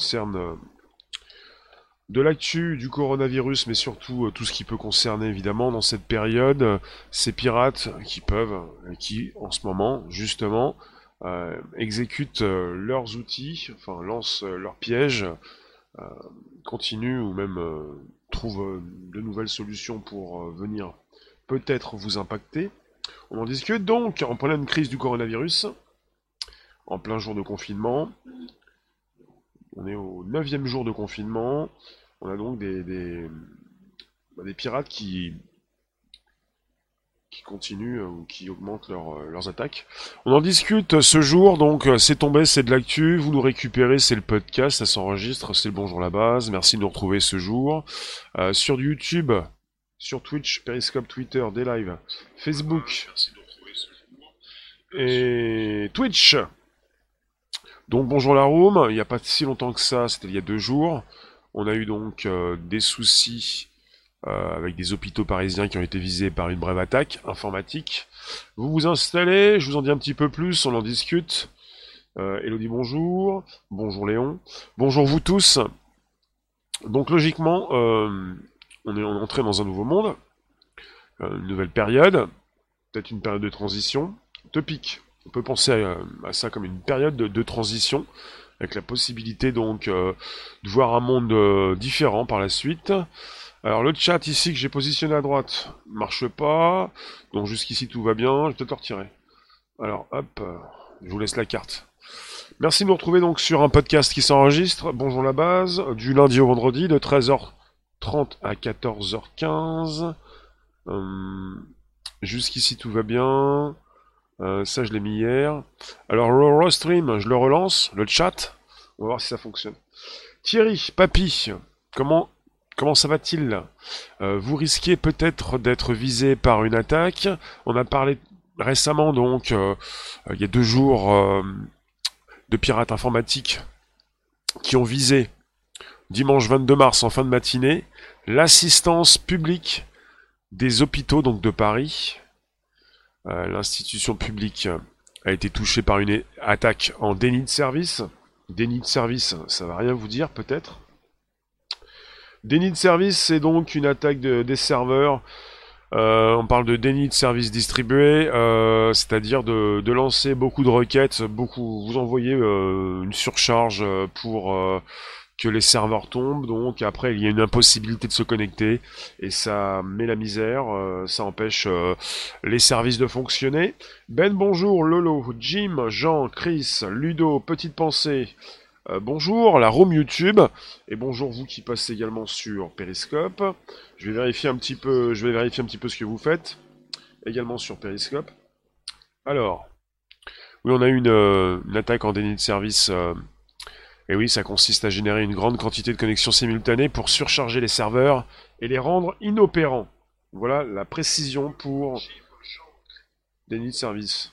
concerne de l'actu du coronavirus, mais surtout tout ce qui peut concerner évidemment dans cette période ces pirates qui peuvent, qui en ce moment justement exécutent leurs outils, enfin lancent leurs pièges, continuent ou même trouvent de nouvelles solutions pour venir peut-être vous impacter. On en discute donc en pleine crise du coronavirus, en plein jour de confinement. On est au neuvième jour de confinement. On a donc des, des, bah, pirates qui, qui continuent ou qui augmentent euh, leurs attaques. On en discute ce jour, donc euh, c'est tombé, c'est de l'actu, vous nous récupérez, c'est le podcast, ça s'enregistre, c'est le bonjour la base, merci de nous retrouver ce jour. Euh, sur YouTube, sur Twitch, Periscope, Twitter, des lives, Facebook et Twitch. Donc bonjour la room, il n'y a pas si longtemps que ça, c'était il y a deux jours. On a eu donc euh, des soucis euh, avec des hôpitaux parisiens qui ont été visés par une brève attaque informatique. Vous vous installez, je vous en dis un petit peu plus, on en discute. Euh, Elodie bonjour, bonjour Léon, bonjour vous tous. Donc logiquement, on est entré dans un nouveau monde, une nouvelle période, peut-être une période de transition. Topic, on peut penser à, ça comme une période de, transition, avec la possibilité donc euh, de voir un monde euh, différent par la suite. Alors le chat ici que j'ai positionné à droite marche pas, donc jusqu'ici tout va bien, je vais peut-être retirer. Alors hop, je vous laisse la carte. Merci de nous retrouver donc sur un podcast qui s'enregistre. Bonjour la base, du lundi au vendredi de 13h 30 à 14h15. Euh, jusqu'ici tout va bien. Euh, ça je l'ai mis hier. Alors le stream, je le relance, le chat. On va voir si ça fonctionne. Thierry, papy, comment comment ça va-t-il? Euh, Vous risquez peut-être d'être visé par une attaque. On a parlé récemment donc il y a deux jours de pirates informatiques qui ont visé dimanche 22 mars en fin de matinée, l'assistance publique des hôpitaux donc de Paris. Euh, l'institution publique a été touchée par une attaque en déni de service. Déni de service, ça va rien vous dire peut-être. Déni de service, c'est donc une attaque des serveurs. Euh, on parle de déni de service distribué, euh, c'est-à-dire de, de, lancer beaucoup de requêtes, beaucoup, vous envoyez une surcharge pour que les serveurs tombent, donc après il y a une impossibilité de se connecter, et ça met la misère, euh, ça empêche euh, les services de fonctionner. Ben bonjour, Lolo, Jim, Jean, Chris, Ludo, Petite Pensée, euh, bonjour, la room YouTube, et bonjour vous qui passez également sur Periscope. Je vais vérifier un petit peu, je vais vérifier un petit peu ce que vous faites, également sur Periscope. Alors, oui on a eu une attaque en déni de service et oui, ça consiste à générer une grande quantité de connexions simultanées pour surcharger les serveurs et les rendre inopérants. Voilà la précision pour des nids de service.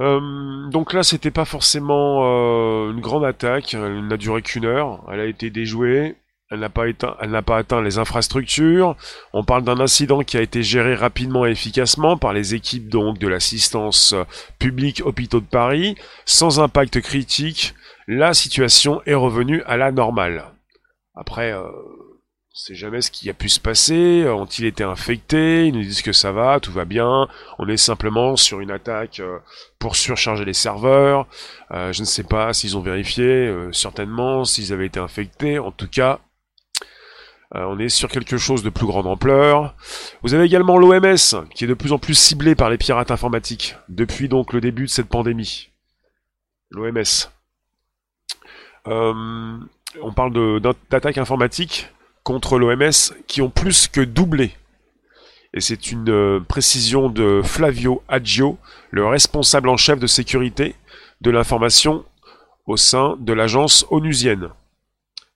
Euh, donc là, c'était pas forcément euh, une grande attaque. Elle n'a duré qu'une heure. Elle a été déjouée elle n'a pas, atteint les infrastructures. On parle d'un incident qui a été géré rapidement et efficacement par les équipes donc de l'assistance publique hôpitaux de Paris, sans impact critique. La situation est revenue à la normale. Après, euh, on sait jamais ce qui a pu se passer. Ont-ils été infectés? Ils nous disent que ça va, tout va bien. On est simplement sur une attaque euh, pour surcharger les serveurs. Euh, je ne sais pas s'ils ont vérifié, euh, certainement, s'ils avaient été infectés. En tout cas, euh, on est sur quelque chose de plus grande ampleur. Vous avez également l'OMS, qui est de plus en plus ciblé par les pirates informatiques, depuis donc le début de cette pandémie. L'OMS. Euh, on parle d'attaques informatiques contre l'OMS qui ont plus que doublé. Et c'est une euh, précision de Flavio Aggio, le responsable en chef de sécurité de l'information au sein de l'agence onusienne,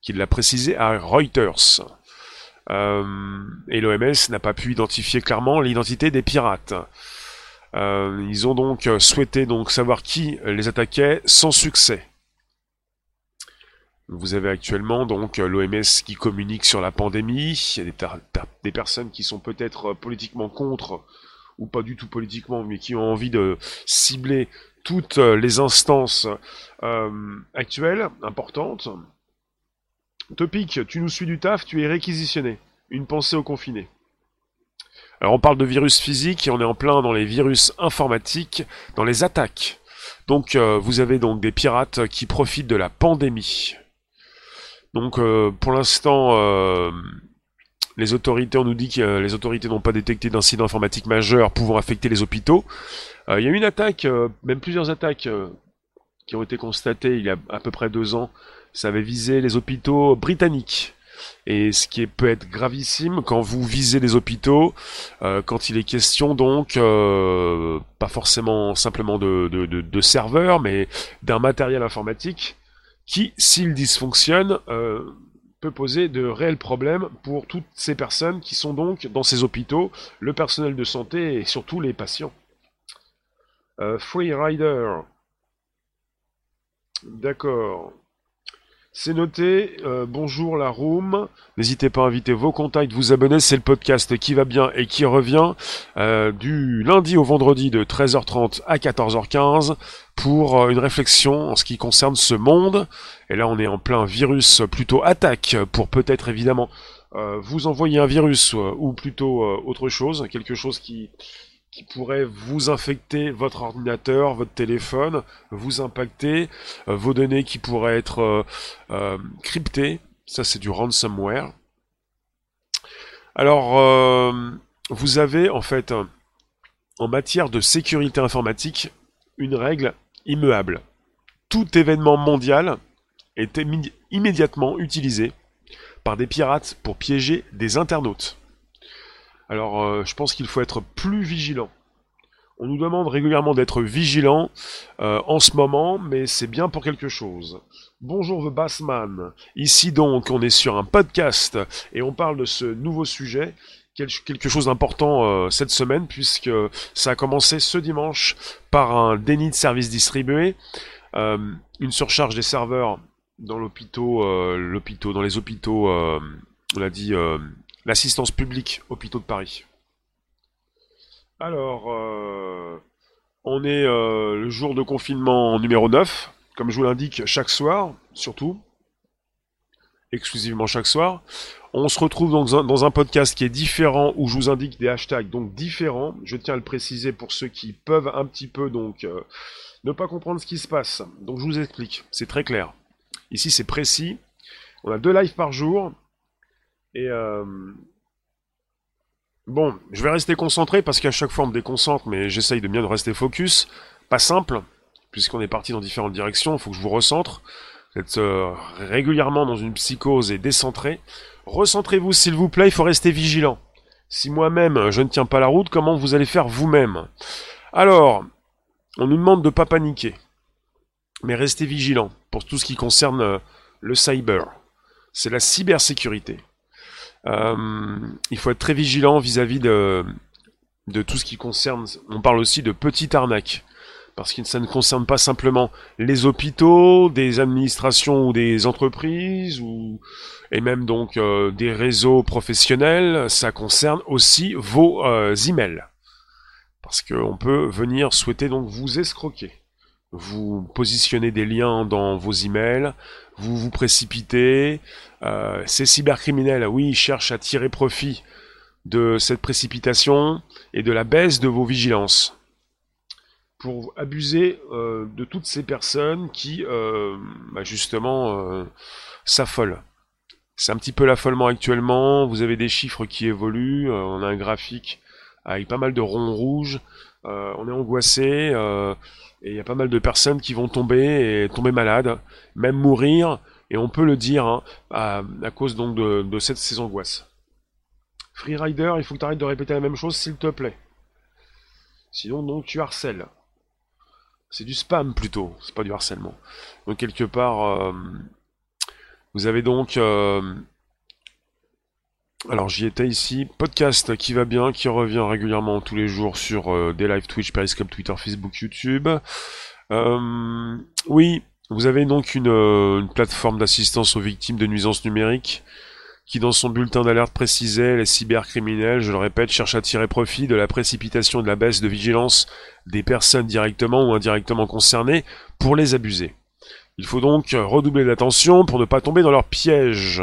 qui l'a précisé à Reuters. Euh, et l'OMS n'a pas pu identifier clairement l'identité des pirates. Euh, ils ont donc souhaité donc savoir qui les attaquait sans succès. Vous avez actuellement donc l'OMS qui communique sur la pandémie. Il y a des, personnes qui sont peut-être politiquement contre ou pas du tout politiquement, mais qui ont envie de cibler toutes les instances actuelles, importantes. Topic, tu nous suis du taf, tu es réquisitionné. Une pensée aux confinés. Alors on parle de virus physiques et on est en plein dans les virus informatiques, dans les attaques. Donc vous avez donc des pirates qui profitent de la pandémie. Donc pour l'instant, les autorités, on nous dit que euh, les autorités n'ont pas détecté d'incident informatique majeur pouvant affecter les hôpitaux. Euh, il y a eu une attaque, euh, même plusieurs attaques qui ont été constatées il y a à peu près deux ans. Ça avait visé les hôpitaux britanniques. Et ce qui peut être gravissime quand vous visez les hôpitaux, quand il est question donc, pas forcément simplement de, serveurs, mais d'un matériel informatique qui, s'il dysfonctionne, peut poser de réels problèmes pour toutes ces personnes qui sont donc dans ces hôpitaux, le personnel de santé et surtout les patients. Euh, Free Rider. D'accord. C'est noté. Euh, bonjour la room. N'hésitez pas à inviter vos contacts, vous abonner. C'est le podcast qui va bien et qui revient euh, du lundi au vendredi de 13h30 à 14h15 pour euh, une réflexion en ce qui concerne ce monde. Et là, on est en plein virus plutôt attaque pour peut-être évidemment vous envoyer un virus ou plutôt autre chose, quelque chose qui qui pourrait vous infecter votre ordinateur, votre téléphone, vous impacter, euh, vos données qui pourraient être euh, euh, cryptées. Ça, c'est du ransomware. Alors, vous avez en fait, en matière de sécurité informatique, une règle immuable. Tout événement mondial est immédiatement utilisé par des pirates pour piéger des internautes. Alors, euh, je pense qu'il faut être plus vigilant. On nous demande régulièrement d'être vigilant euh, en ce moment, mais c'est bien pour quelque chose. Bonjour The Bassman. Ici donc, on est sur un podcast et on parle de ce nouveau sujet, quelque chose d'important euh, cette semaine, puisque ça a commencé ce dimanche par un déni de service distribué, une surcharge des serveurs dans l'hôpital, l'hôpital, dans les hôpitaux, on a dit l'assistance publique hôpitaux de Paris. Alors, euh, on est euh, le jour de confinement numéro 9, comme je vous l'indique chaque soir, surtout, exclusivement chaque soir. On se retrouve dans un, dans un podcast qui est différent, où je vous indique des hashtags donc différents. Je tiens à le préciser pour ceux qui peuvent un petit peu donc euh, ne pas comprendre ce qui se passe. Donc je vous explique, c'est très clair. Ici c'est précis. On a deux lives par jour. Euh, bon, je vais rester concentré parce qu'à chaque fois on me déconcentre, mais j'essaye de bien rester focus. Pas simple, puisqu'on est parti dans différentes directions, il faut que je vous recentre. Vous êtes euh, régulièrement dans une psychose et décentré. Recentrez-vous s'il vous plaît, il faut rester vigilant. Si moi-même je ne tiens pas la route, comment vous allez faire vous-même? Alors, on nous demande de ne pas paniquer, mais restez vigilant pour tout ce qui concerne euh, le cyber. C'est la cybersécurité. Euh, il faut être très vigilant vis-à-vis de, tout ce qui concerne. On parle aussi de petites arnaques parce que ça ne concerne pas simplement les hôpitaux, des administrations ou des entreprises, et même donc euh, des réseaux professionnels, ça concerne aussi vos euh, emails. Parce qu'on peut venir souhaiter donc vous escroquer. Vous positionnez des liens dans vos emails, vous vous précipitez. Euh, ces cybercriminels, oui, ils cherchent à tirer profit de cette précipitation et de la baisse de vos vigilances pour abuser euh, de toutes ces personnes qui, euh, bah, justement, s'affolent. C'est un petit peu l'affolement actuellement. Vous avez des chiffres qui évoluent. on a un graphique avec pas mal de ronds rouges. on est angoissé. Et il y a pas mal de personnes qui vont tomber et tomber malades, même mourir, et on peut le dire, hein, à, cause donc de, cette, ces angoisses. Freerider, il faut que tu arrêtes de répéter la même chose, s'il te plaît. Sinon, donc, tu harcèles. C'est du spam plutôt, c'est pas du harcèlement. Donc, quelque part, euh, vous avez donc euh, alors j'y étais ici, podcast qui va bien, qui revient régulièrement tous les jours sur euh, des live Twitch, Periscope, Twitter, Facebook, YouTube. Oui, vous avez donc une, euh, une plateforme d'assistance aux victimes de nuisances numériques qui dans son bulletin d'alerte précisait les cybercriminels, je le répète, cherchent à tirer profit de la précipitation de la baisse de vigilance des personnes directement ou indirectement concernées pour les abuser. Il faut donc redoubler d'attention pour ne pas tomber dans leur piège.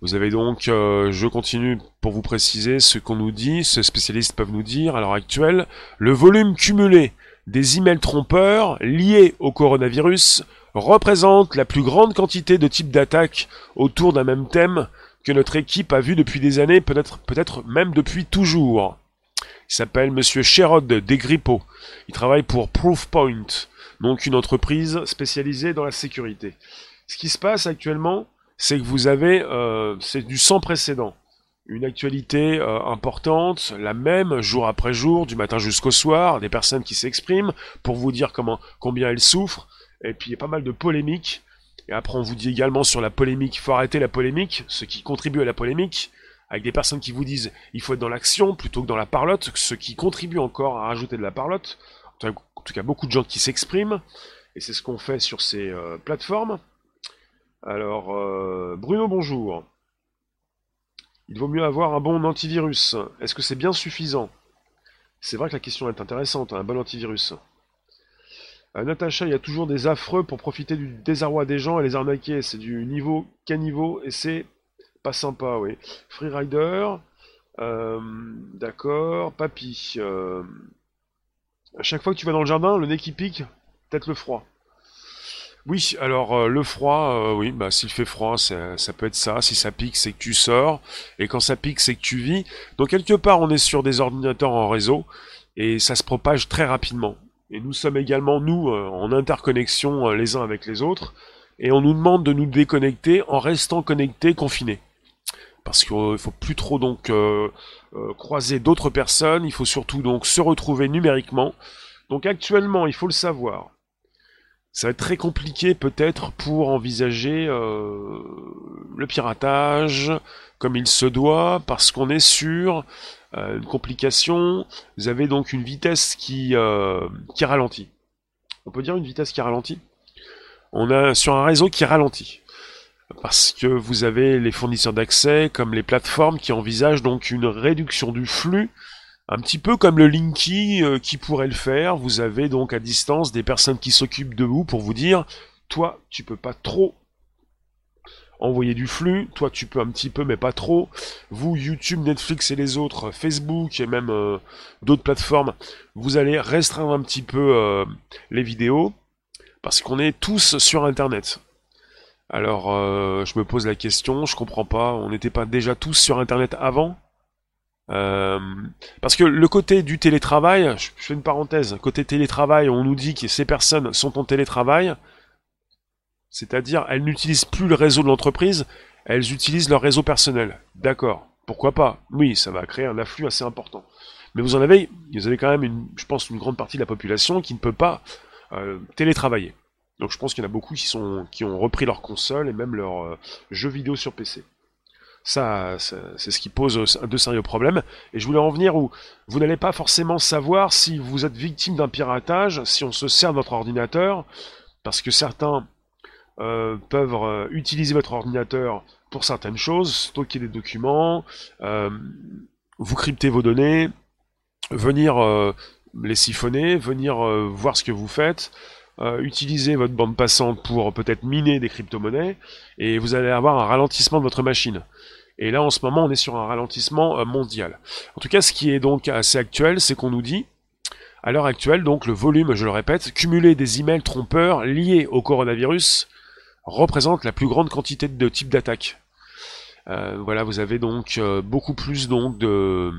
Vous avez donc, euh, je continue pour vous préciser ce qu'on nous dit, ce spécialistes peuvent nous dire à l'heure actuelle, le volume cumulé des emails trompeurs liés au coronavirus représente la plus grande quantité de types d'attaques autour d'un même thème que notre équipe a vu depuis des années, peut-être peut-être même depuis toujours. Il s'appelle Monsieur Sherrod Degrippo. Il travaille pour Proofpoint, donc une entreprise spécialisée dans la sécurité. Ce qui se passe actuellement, c'est que vous avez, euh, c'est du sans précédent. Une actualité euh, importante, la même, jour après jour, du matin jusqu'au soir, des personnes qui s'expriment pour vous dire comment, combien elles souffrent, et puis il y a pas mal de polémiques. Et après, on vous dit également sur la polémique, il faut arrêter la polémique, ce qui contribue à la polémique, avec des personnes qui vous disent il faut être dans l'action plutôt que dans la parlotte, ce qui contribue encore à rajouter de la parlotte. En tout cas, beaucoup de gens qui s'expriment, et c'est ce qu'on fait sur ces euh, plateformes. Alors, euh, Bruno, bonjour. Il vaut mieux avoir un bon antivirus. Est-ce que c'est bien suffisant? C'est vrai que la question est intéressante, un bon antivirus. Euh, Natacha, il y a toujours des affreux pour profiter du désarroi des gens et les arnaquer. C'est du niveau niveau et c'est pas sympa, oui. Freerider, euh, d'accord. Papy, euh, à chaque fois que tu vas dans le jardin, le nez qui pique, peut-être le froid. Oui, alors le froid, oui, bah s'il fait froid, ça, peut être ça. Si ça pique, c'est que tu sors. Et quand ça pique, c'est que tu vis. Donc quelque part, on est sur des ordinateurs en réseau. Et ça se propage très rapidement. Et nous sommes également, nous, euh, en interconnexion euh, les uns avec les autres. Et on nous demande de nous déconnecter en restant connectés, confinés. Parce qu'il ne faut plus trop donc euh, croiser d'autres personnes, il faut surtout donc se retrouver numériquement. Donc actuellement, il faut le savoir, ça va être très compliqué peut-être pour envisager le piratage comme il se doit, parce qu'on est sur euh, une complication, vous avez donc une vitesse qui, euh, qui ralentit. On peut dire une vitesse qui ralentit? On a sur un réseau qui ralentit. Parce que vous avez les fournisseurs d'accès, comme les plateformes, qui envisagent donc une réduction du flux, un petit peu comme le Linky euh, qui pourrait le faire. Vous avez donc à distance des personnes qui s'occupent de vous pour vous dire, toi, tu peux pas trop envoyer du flux. Toi, tu peux un petit peu, mais pas trop. Vous, YouTube, Netflix et les autres, Facebook et même euh, d'autres plateformes, vous allez restreindre un petit peu euh, les vidéos parce qu'on est tous sur Internet. Alors, je me pose la question, je comprends pas. On n'était pas déjà tous sur Internet avant? Parce que le côté du télétravail, je fais une parenthèse, côté télétravail, on nous dit que ces personnes sont en télétravail, c'est-à-dire, elles n'utilisent plus le réseau de l'entreprise, elles utilisent leur réseau personnel. D'accord. Pourquoi pas? Oui, ça va créer un afflux assez important. Mais vous en avez, vous avez quand même, une, je pense, une grande partie de la population qui ne peut pas euh, télétravailler. Donc je pense qu'il y en a beaucoup qui, sont, qui ont repris leur console et même leurs euh, jeux vidéo sur PC. Ça, c'est ce qui pose de sérieux problèmes. Et je voulais en venir où vous n'allez pas forcément savoir si vous êtes victime d'un piratage, si on se sert de votre ordinateur, parce que certains euh, peuvent euh, utiliser votre ordinateur pour certaines choses, stocker des documents, euh, vous crypter vos données, venir les siphonner, venir voir ce que vous faites, utiliser votre bande passante pour peut-être miner des crypto-monnaies, et vous allez avoir un ralentissement de votre machine. Et là, en ce moment, on est sur un ralentissement mondial. En tout cas, ce qui est donc assez actuel, c'est qu'on nous dit, à l'heure actuelle, donc le volume, je le répète, cumulé des emails trompeurs liés au coronavirus représente la plus grande quantité de types d'attaques. Euh, voilà, vous avez donc euh, beaucoup plus donc de,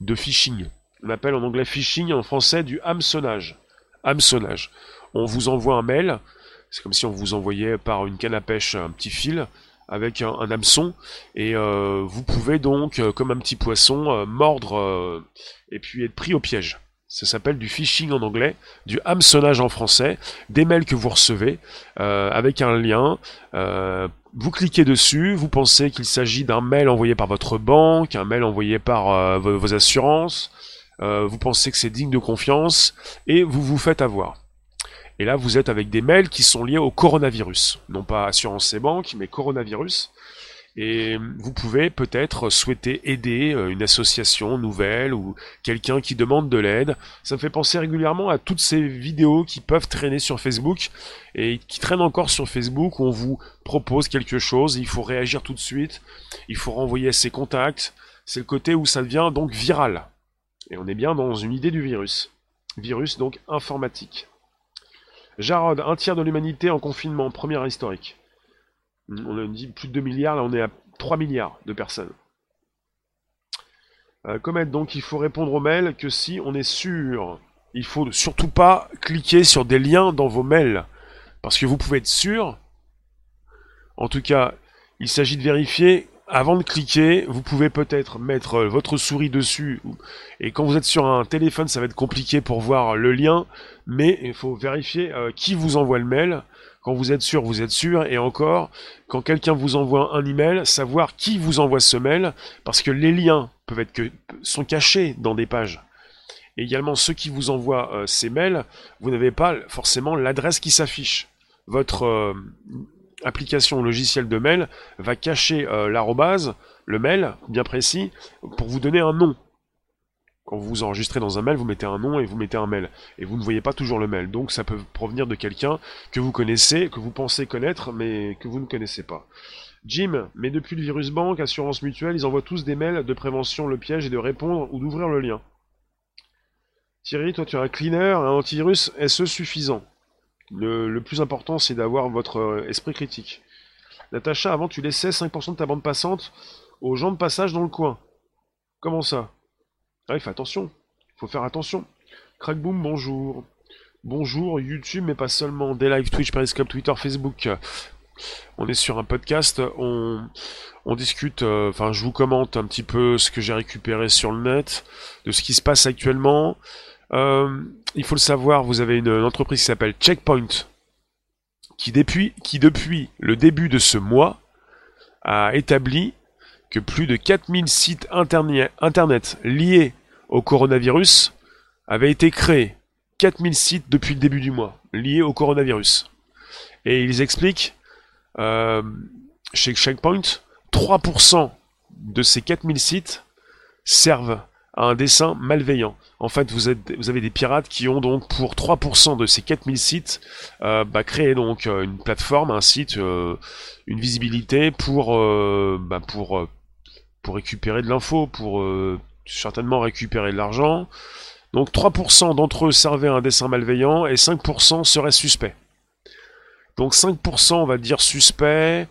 de phishing. On appelle en anglais phishing, en français du hameçonnage. Hameçonnage. On vous envoie un mail, c'est comme si on vous envoyait par une canne à pêche un petit fil avec un, hameçon, et euh, vous pouvez donc, comme un petit poisson, mordre et puis être pris au piège. Ça s'appelle du phishing en anglais, du hameçonnage en français, des mails que vous recevez euh, avec un lien. Euh, vous cliquez dessus, vous pensez qu'il s'agit d'un mail envoyé par votre banque, un mail envoyé par euh, vos, assurances, vous pensez que c'est digne de confiance, et vous vous faites avoir. Et là, vous êtes avec des mails qui sont liés au coronavirus. Non pas assurance et banque, mais coronavirus. Et vous pouvez peut-être souhaiter aider euh, une association nouvelle ou quelqu'un qui demande de l'aide. Ça me fait penser régulièrement à toutes ces vidéos qui peuvent traîner sur Facebook et qui traînent encore sur Facebook où on vous propose quelque chose, il faut réagir tout de suite, il faut renvoyer ses contacts. C'est le côté où ça devient donc viral. Et on est bien dans une idée du virus. Virus donc informatique. Jarod, un tiers de l'humanité en confinement, première historique. On a dit plus de 2 milliards, là on est à 3 milliards de personnes. Euh, donc il faut répondre aux mails que si on est sûr. Il faut surtout pas cliquer sur des liens dans vos mails. Parce que vous pouvez être sûr. En tout cas, il s'agit de vérifier. Avant de cliquer, vous pouvez peut-être mettre votre souris dessus. Et quand vous êtes sur un téléphone, ça va être compliqué pour voir le lien. Mais il faut vérifier euh, qui vous envoie le mail quand vous êtes sûr, vous êtes sûr. Et encore, quand quelqu'un vous envoie un email, savoir qui vous envoie ce mail, parce que les liens peuvent être que, sont cachés dans des pages. Également, ceux qui vous envoient euh, ces mails, vous n'avez pas forcément l'adresse qui s'affiche. Votre euh, application logiciel de mail va cacher euh, l'arrobase, le mail bien précis, pour vous donner un nom. Quand vous vous enregistrez dans un mail, vous mettez un nom et vous mettez un mail. Et vous ne voyez pas toujours le mail. Donc ça peut provenir de quelqu'un que vous connaissez, que vous pensez connaître, mais que vous ne connaissez pas. Jim, mais depuis le virus banque, assurance mutuelle, ils envoient tous des mails de prévention, le piège et de répondre ou d'ouvrir le lien. Thierry, toi tu as un cleaner, un antivirus SE suffisant. Le, plus important c'est d'avoir votre euh, esprit critique. Natacha, avant tu laissais 5% de ta bande passante aux gens de passage dans le coin. Comment ça? Ah, il attention. Il faut faire attention. Crackboom, bonjour. Bonjour, YouTube, mais pas seulement. Des live Twitch, Periscope, Twitter, Facebook. On est sur un podcast, on, discute, euh, enfin je vous commente un petit peu ce que j'ai récupéré sur le net, de ce qui se passe actuellement. Euh, il faut le savoir, vous avez une, entreprise qui s'appelle Checkpoint, qui depuis, qui depuis le début de ce mois a établi que plus de 4000 sites internet liés au coronavirus avait été créé. 4000 sites depuis le début du mois liés au coronavirus. Et ils expliquent, euh, chez Checkpoint, 3% de ces 4000 sites servent à un dessin malveillant. En fait, vous, êtes, vous avez des pirates qui ont donc pour 3% de ces 4000 sites euh, bah, créé donc euh, une plateforme, un site, euh, une visibilité pour, bah, pour, récupérer de l'info, pour certainement récupérer de l'argent. Donc 3% d'entre eux servaient un dessin malveillant et 5% seraient suspects. Donc 5% on va dire suspect.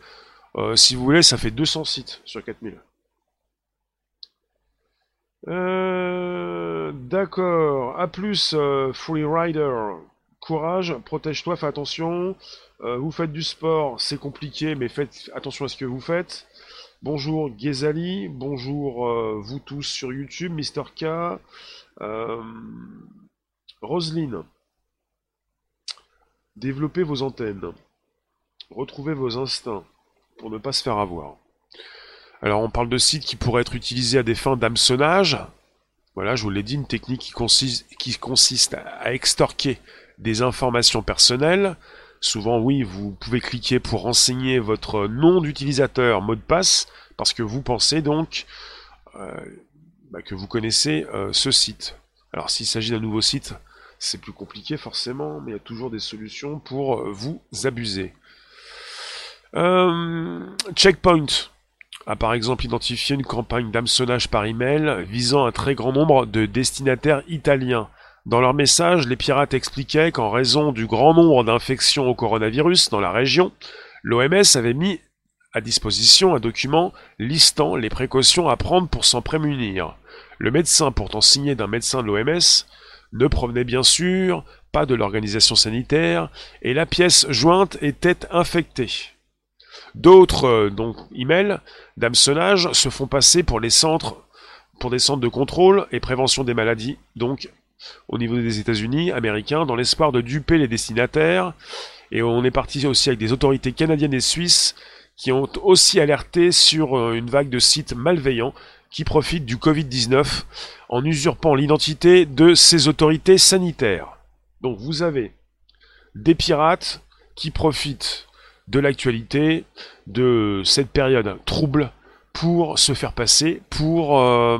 Si vous voulez, ça fait 200 sites sur 4000. Euh, D'accord. A plus, euh, Free Rider. Courage, protège-toi, fais attention. Euh, vous faites du sport, c'est compliqué, mais faites attention à ce que vous faites. Bonjour Ghezali, bonjour vous tous sur YouTube, Mister K, Roselyne. Développez vos antennes, retrouvez vos instincts pour ne pas se faire avoir. Alors on parle de sites qui pourraient être utilisés à des fins d'hameçonnage. Voilà, je vous l'ai dit, une technique qui consiste, à extorquer des informations personnelles Souvent, oui, vous pouvez cliquer pour renseigner votre nom d'utilisateur, mot de passe, parce que vous pensez donc euh, bah, que vous connaissez euh, ce site. Alors, s'il s'agit d'un nouveau site, c'est plus compliqué forcément, mais il y a toujours des solutions pour euh, vous abuser. Checkpoint a par exemple identifié une campagne d'hameçonnage par email visant un très grand nombre de destinataires italiens dans leur message, les pirates expliquaient qu'en raison du grand nombre d'infections au coronavirus dans la région, l'OMS avait mis à disposition un document listant les précautions à prendre pour s'en prémunir. Le médecin pourtant signé d'un médecin de l'OMS ne provenait bien sûr pas de l'organisation sanitaire et la pièce jointe était infectée. D'autres euh, donc emails d'hameçonnage se font passer pour pour des centres de contrôle et prévention des maladies, donc au niveau des États-Unis, américains, dans l'espoir de duper les destinataires. Et on est parti aussi avec des autorités canadiennes et suisses qui ont aussi alerté sur euh, une vague de sites malveillants qui profitent du Covid-19 en usurpant l'identité de ces autorités sanitaires. Donc vous avez des pirates qui profitent de l'actualité, de cette période trouble pour se faire passer pour euh,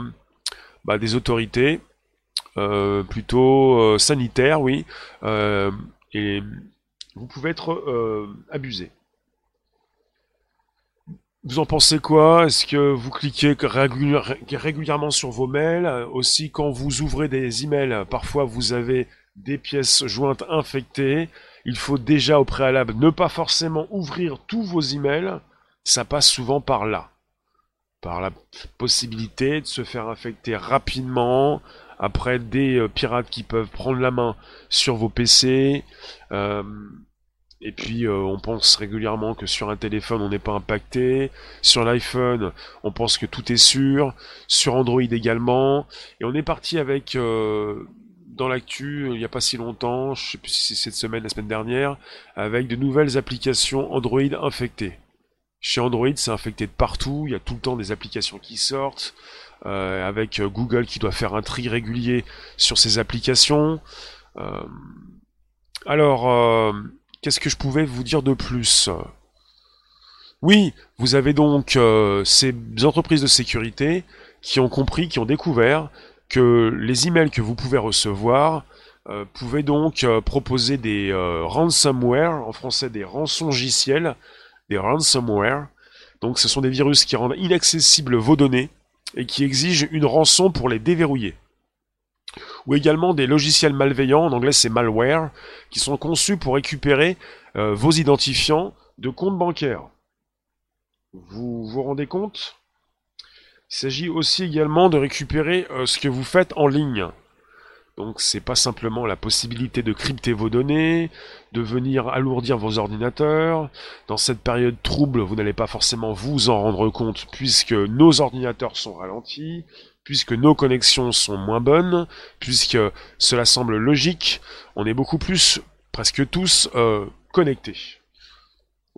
bah, des autorités euh, plutôt euh, sanitaires, oui, et vous pouvez être abusé. Vous en pensez quoi? Est-ce que vous cliquez régulièrement sur vos mails? Aussi, quand vous ouvrez des emails, parfois vous avez des pièces jointes infectées. Il faut déjà au préalable ne pas forcément ouvrir tous vos emails. Ça passe souvent par là. Par la possibilité de se faire infecter rapidement, après des euh, pirates qui peuvent prendre la main sur vos PC. Euh, et puis euh, on pense régulièrement que sur un téléphone on n'est pas impacté. Sur l'iPhone on pense que tout est sûr. Sur Android également. Et on est parti avec dans l'actu il n'y a pas si longtemps, je sais plus si c'est cette semaine, la semaine dernière, avec de nouvelles applications Android infectées. Chez Android, c'est infecté de partout, il y a tout le temps des applications qui sortent, euh, avec Google qui doit faire un tri régulier sur ces applications. Euh, alors, euh, qu'est-ce que je pouvais vous dire de plus? Oui, vous avez donc ces entreprises de sécurité qui ont compris, qui ont découvert que les emails que vous pouvez recevoir euh, pouvaient donc euh, proposer des euh, ransomware, en français des rançongiciels, des ransomware. Donc ce sont des virus qui rendent inaccessibles vos données et qui exigent une rançon pour les déverrouiller. Ou également des logiciels malveillants, en anglais c'est malware, qui sont conçus pour récupérer vos identifiants de comptes bancaires. Vous vous rendez compte? Il s'agit aussi également de récupérer euh, ce que vous faites en ligne. Donc c'est pas simplement la possibilité de crypter vos données, de venir alourdir vos ordinateurs. Dans cette période trouble, vous n'allez pas forcément vous en rendre compte puisque nos ordinateurs sont ralentis, puisque nos connexions sont moins bonnes, puisque cela semble logique, on est beaucoup plus, presque tous, euh, connectés.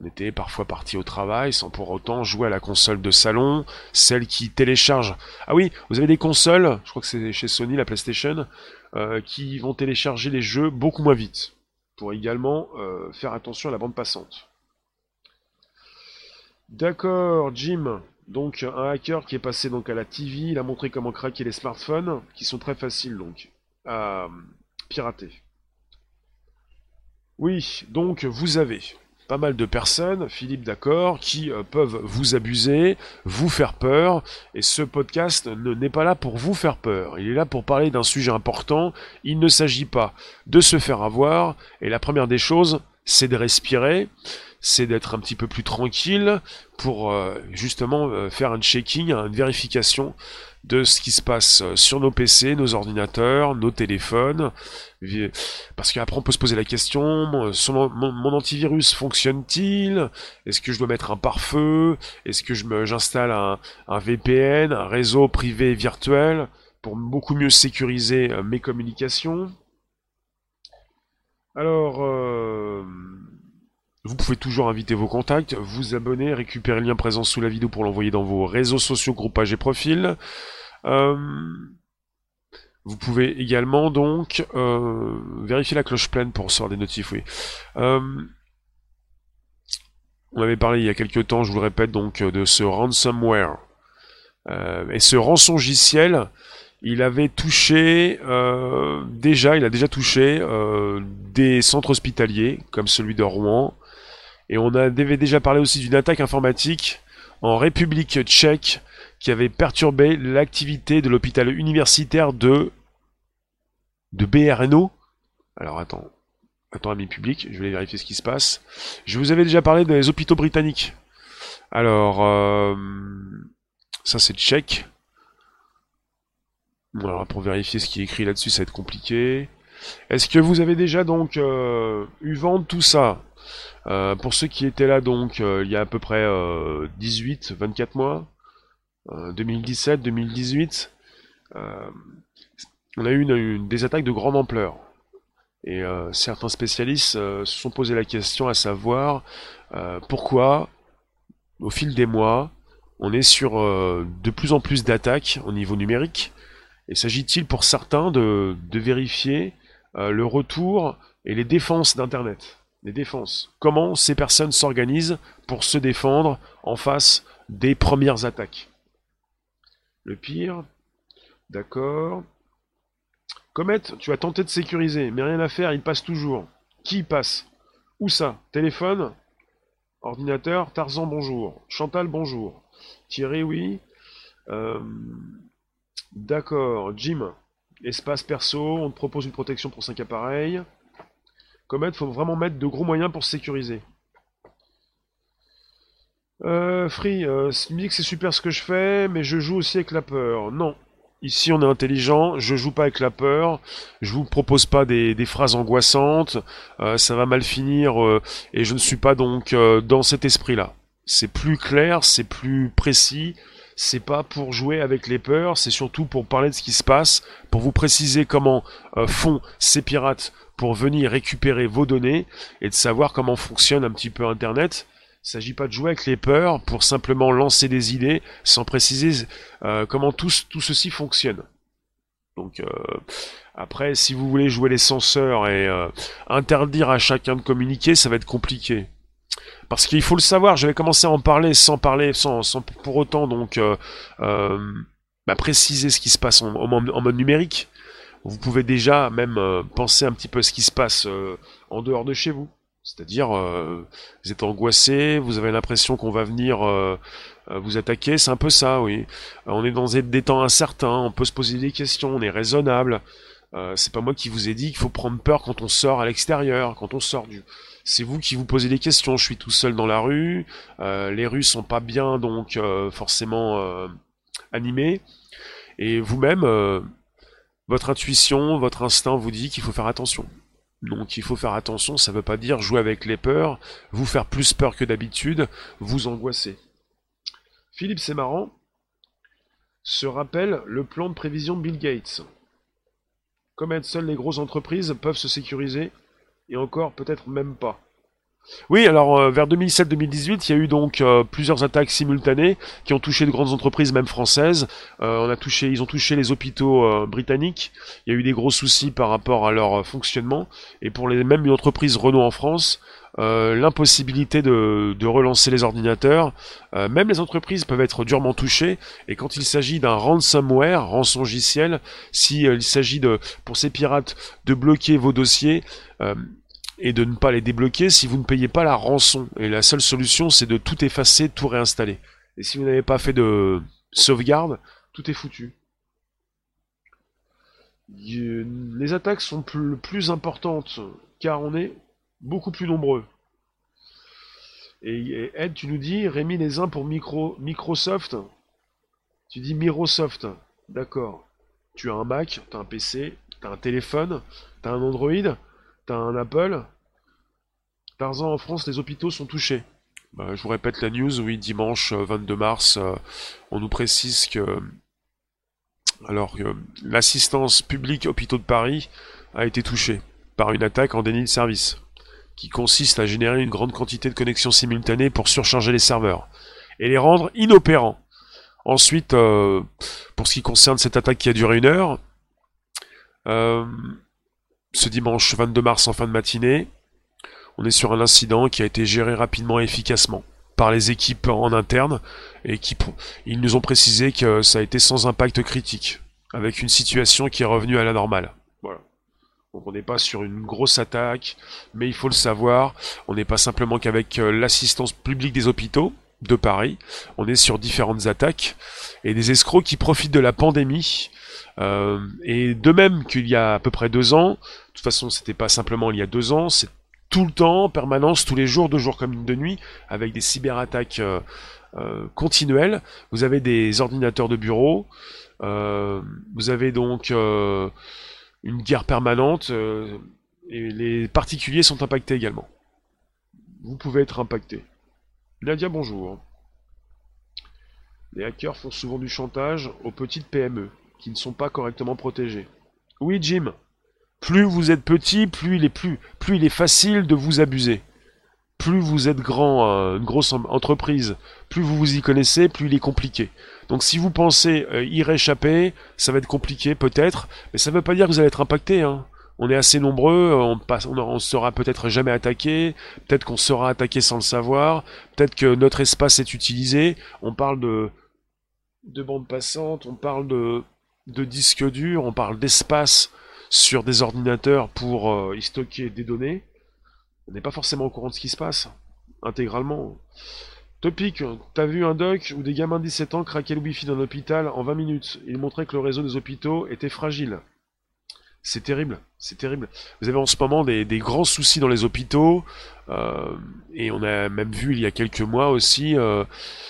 On était parfois parti au travail sans pour autant jouer à la console de salon, celle qui télécharge. Ah oui, vous avez des consoles, je crois que c'est chez Sony, la PlayStation, euh, qui vont télécharger les jeux beaucoup moins vite, pour également euh, faire attention à la bande passante. D'accord, Jim. Donc un hacker qui est passé donc à la TV, il a montré comment craquer les smartphones, qui sont très faciles donc à pirater. Oui, donc vous avez pas mal de personnes, Philippe d'accord, qui euh, peuvent vous abuser, vous faire peur, et ce podcast n'est pas là pour vous faire peur, il est là pour parler d'un sujet important, il ne s'agit pas de se faire avoir, et la première des choses, c'est de respirer, c'est d'être un petit peu plus tranquille pour euh, justement euh, faire un checking, une vérification de ce qui se passe sur nos PC, nos ordinateurs, nos téléphones. Parce qu'après on peut se poser la question, mon, antivirus fonctionne-t-il? Est-ce que je dois mettre un pare-feu? Est-ce que j'installe un, un, VPN, un réseau privé virtuel pour beaucoup mieux sécuriser euh, mes communications? Alors, euh, vous pouvez toujours inviter vos contacts, vous abonner, récupérer le lien présent sous la vidéo pour l'envoyer dans vos réseaux sociaux, groupages et profils. Euh, vous pouvez également donc euh, vérifier la cloche pleine pour recevoir des notifs. Oui. Euh, on avait parlé il y a quelques temps, je vous le répète, donc de ce ransomware. et ce rançongiciel, il avait touché déjà, il a déjà touché des centres hospitaliers comme celui de Rouen, et on avait déjà parlé aussi d'une attaque informatique en République tchèque qui avait perturbé l'activité de l'hôpital universitaire de de BRNO. Alors attends, attends ami public, je vais vérifier ce qui se passe. Je vous avais déjà parlé des hôpitaux britanniques. Alors euh, ça c'est tchèque. Alors pour vérifier ce qui est écrit là-dessus, ça va être compliqué. Est-ce que vous avez déjà donc euh, eu vent de tout ça? Euh, pour ceux qui étaient là donc euh, il y a à peu près 18, euh, 24 mois, 2017, 2018, on a eu une, des attaques de grande ampleur. Et certains spécialistes se sont posé la question à savoir pourquoi, au fil des mois, on est sur de plus en plus d'attaques au niveau numérique. Et s'agit-il pour certains de, de vérifier le retour et les défenses d'Internet? Des défenses. Comment ces personnes s'organisent pour se défendre en face des premières attaques? Le pire, d'accord. Comet, tu as tenté de sécuriser, mais rien à faire, il passe toujours. Qui passe? Où ça? Téléphone? Ordinateur? Tarzan, bonjour. Chantal, bonjour. Thierry, oui. Euh, d'accord. Jim, espace perso, on te propose une protection pour 5 appareils. Comet, faut vraiment mettre de gros moyens pour se sécuriser. Euh, Free, euh, que c'est super ce que je fais, mais je joue aussi avec la peur. Non. Ici, on est intelligent, je joue pas avec la peur, je vous propose pas des, phrases angoissantes, euh, ça va mal finir, euh, et je ne suis pas donc dans cet esprit-là. C'est plus clair, c'est plus précis, c'est pas pour jouer avec les peurs, c'est surtout pour parler de ce qui se passe, pour vous préciser comment font ces pirates pour venir récupérer vos données, et de savoir comment fonctionne un petit peu Internet, il ne s'agit pas de jouer avec les peurs pour simplement lancer des idées sans préciser euh, comment tout, tout, ceci fonctionne. Donc euh, après, si vous voulez jouer les censeurs et euh, interdire à chacun de communiquer, ça va être compliqué. Parce qu'il faut le savoir, je vais commencer à en parler sans parler, sans, sans pour autant donc bah, préciser ce qui se passe en, en, mode numérique. Vous pouvez déjà même penser un petit peu ce qui se passe en dehors de chez vous. C'est-à-dire, euh, vous êtes angoissé, vous avez l'impression qu'on va venir euh, euh, vous attaquer, c'est un peu ça, oui. on est dans des temps incertains, on peut se poser des questions, on est raisonnable. c'est pas moi qui vous ai dit qu'il faut prendre peur quand on sort à l'extérieur, quand on sort du. C'est vous qui vous posez des questions. Je suis tout seul dans la rue, les rues sont pas bien donc forcément animées, et vous-même, votre intuition, votre instinct vous dit qu'il faut faire attention. Donc il faut faire attention, ça ne veut pas dire jouer avec les peurs, vous faire plus peur que d'habitude, vous angoisser. Philippe, c'est marrant, se rappelle le plan de prévision de Bill Gates. Comme seules les grosses entreprises peuvent se sécuriser, et encore peut-être même pas. Oui, alors euh, vers 2007-2018, il y a eu donc euh, plusieurs attaques simultanées qui ont touché de grandes entreprises, même françaises. Euh, a touché, ils ont touché les hôpitaux britanniques. Il y a eu des gros soucis par rapport à leur fonctionnement. Et pour les même une entreprise Renault en France, l'impossibilité de, relancer les ordinateurs. même les entreprises peuvent être durement touchées. Et quand il s'agit d'un ransomware, rançongiciel, si il s'agit pour ces pirates de bloquer vos dossiers et de ne pas les débloquer si vous ne payez pas la rançon. Et la seule solution, c'est de tout effacer, tout réinstaller. Et si vous n'avez pas fait de sauvegarde, tout est foutu. Les attaques sont plus, importantes car on est beaucoup plus nombreux. Et, Ed, tu nous dis, Rémi les uns pour micro, Microsoft. Tu dis Microsoft. D'accord. Tu as un Mac, tu as un PC, tu as un téléphone, tu as un Android, T'as un Apple. Tarzan en France, les hôpitaux sont touchés. Bah, je vous répète la news, oui, dimanche 22 euh, mars, euh, on nous précise que alors l'assistance publique hôpitaux de Paris a été touchée par une attaque en déni de service, qui consiste à générer une grande quantité de connexions simultanées pour surcharger les serveurs et les rendre inopérants. Ensuite, euh, pour ce qui concerne cette attaque qui a duré une heure, ce dimanche 22 mars en fin de matinée, on est sur un incident qui a été géré rapidement et efficacement par les équipes en interne et qui ils nous ont précisé que ça a été sans impact critique, avec une situation qui est revenue à la normale. Voilà. Donc on n'est pas sur une grosse attaque, mais il faut le savoir, on n'est pas simplement qu'avec euh, l'assistance publique des hôpitaux de Paris, on est sur différentes attaques et des escrocs qui profitent de la pandémie euh, et de même qu'il y a à peu près deux ans, de toute façon c'était pas simplement il y a deux ans, c'est tout le temps, en permanence, tous les jours, de jour comme de nuit, avec des cyberattaques euh, euh, continuelles. Vous avez des ordinateurs de bureau, vous avez donc une guerre permanente, et les particuliers sont impactés également. Vous pouvez être impacté. Nadia, bonjour. Les hackers font souvent du chantage aux petites PME qui ne sont pas correctement protégés. Oui, Jim. Plus vous êtes petit, plus il est plus, plus il est facile de vous abuser. Plus vous êtes grand, euh, une grosse entreprise, plus vous vous y connaissez, plus il est compliqué. Donc si vous pensez euh, y réchapper, ça va être compliqué peut-être, mais ça ne veut pas dire que vous allez être impacté. Hein. on est assez nombreux, on on, sera peut-être jamais attaqué, peut-être qu'on sera attaqué sans le savoir, peut-être que notre espace est utilisé. On parle de de bande passante, on parle de de disques durs, on parle d'espace sur des ordinateurs pour euh, y stocker des données. On n'est pas forcément au courant de ce qui se passe intégralement. Topic, t'as vu un doc où des gamins de 17 ans craquaient le wifi d'un hôpital en 20 minutes. Il montrait que le réseau des hôpitaux était fragile. C'est terrible, c'est terrible. Vous avez en ce moment des, grands soucis dans les hôpitaux, euh, et on a même vu il y a quelques mois aussi. Euh,